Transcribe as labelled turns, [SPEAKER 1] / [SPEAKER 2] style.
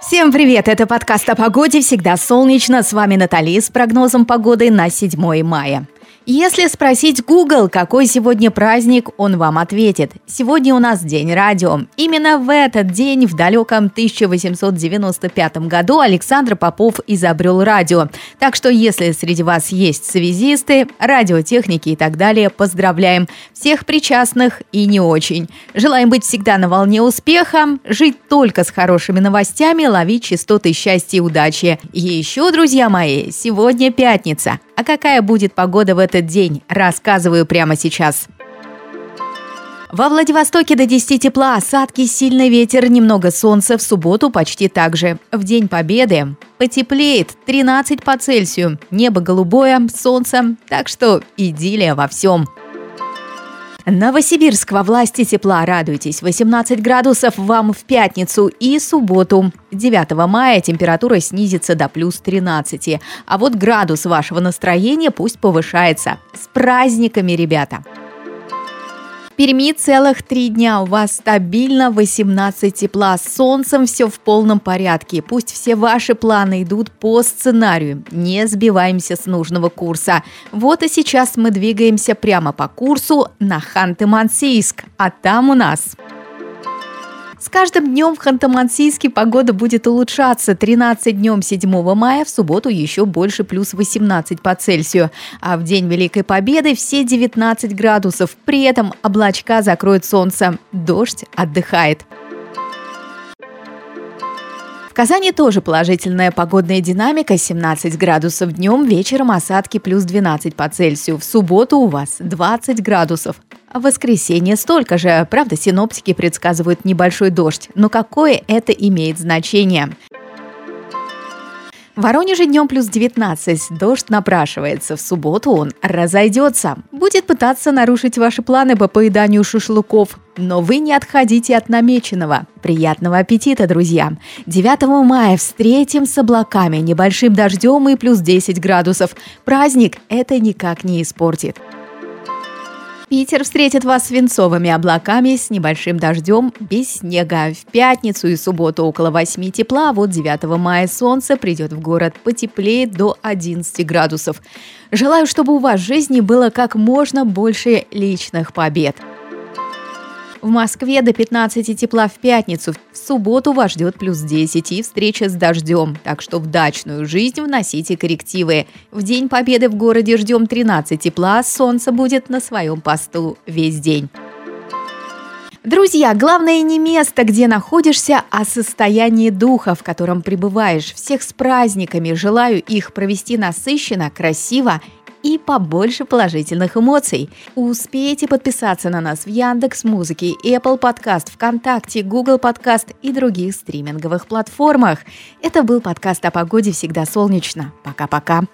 [SPEAKER 1] Всем привет! Это подкаст о погоде «Всегда солнечно». С вами Натали с прогнозом погоды на 7 мая. Если спросить Google, какой сегодня праздник, он вам ответит. Сегодня у нас День радио. Именно в этот день, в далеком 1895 году, Александр Попов изобрел радио. Так что, если среди вас есть связисты, радиотехники и так далее, поздравляем всех причастных и не очень. Желаем быть всегда на волне успеха, жить только с хорошими новостями, ловить частоты счастья и удачи. И еще, друзья мои, сегодня пятница. А какая будет погода в этот день, рассказываю прямо сейчас. Во Владивостоке до 10 тепла, осадки, сильный ветер, немного солнца, в субботу почти так же. В День Победы потеплеет 13 по Цельсию, небо голубое, солнце, так что идиллия во всем. Новосибирск во власти тепла, радуйтесь. 18 градусов вам в пятницу и субботу. 9 мая температура снизится до плюс 13. А вот градус вашего настроения пусть повышается. С праздниками, ребята! Перми целых три дня. У вас стабильно 18 тепла. С солнцем все в полном порядке. Пусть все ваши планы идут по сценарию. Не сбиваемся с нужного курса. Вот и сейчас мы двигаемся прямо по курсу на Ханты-Мансийск. А там у нас с каждым днем в Ханты-Мансийске погода будет улучшаться. 13 днем 7 мая, в субботу еще больше плюс 18 по Цельсию. А в День Великой Победы все 19 градусов. При этом облачка закроют солнце. Дождь отдыхает. В Казани тоже положительная погодная динамика. 17 градусов днем, вечером осадки плюс 12 по Цельсию. В субботу у вас 20 градусов. В воскресенье столько же. Правда, синоптики предсказывают небольшой дождь. Но какое это имеет значение? В Воронеже днем плюс 19. Дождь напрашивается. В субботу он разойдется. Будет пытаться нарушить ваши планы по поеданию шашлыков. Но вы не отходите от намеченного. Приятного аппетита, друзья! 9 мая встретим с облаками, небольшим дождем и плюс 10 градусов. Праздник это никак не испортит. Питер встретит вас свинцовыми облаками с небольшим дождем, без снега. В пятницу и субботу около 8 тепла, а вот 9 мая солнце придет в город потеплее до 11 градусов. Желаю, чтобы у вас в жизни было как можно больше личных побед. В Москве до 15 тепла в пятницу. В субботу вас ждет плюс 10 и встреча с дождем. Так что в дачную жизнь вносите коррективы. В День Победы в городе ждем 13 тепла, солнце будет на своем посту весь день. Друзья, главное не место, где находишься, а состояние духа, в котором пребываешь. Всех с праздниками. Желаю их провести насыщенно, красиво и побольше положительных эмоций. Успейте подписаться на нас в Яндекс Музыке, Apple Podcast, ВКонтакте, Google Podcast и других стриминговых платформах. Это был подкаст о погоде «Всегда солнечно». Пока-пока.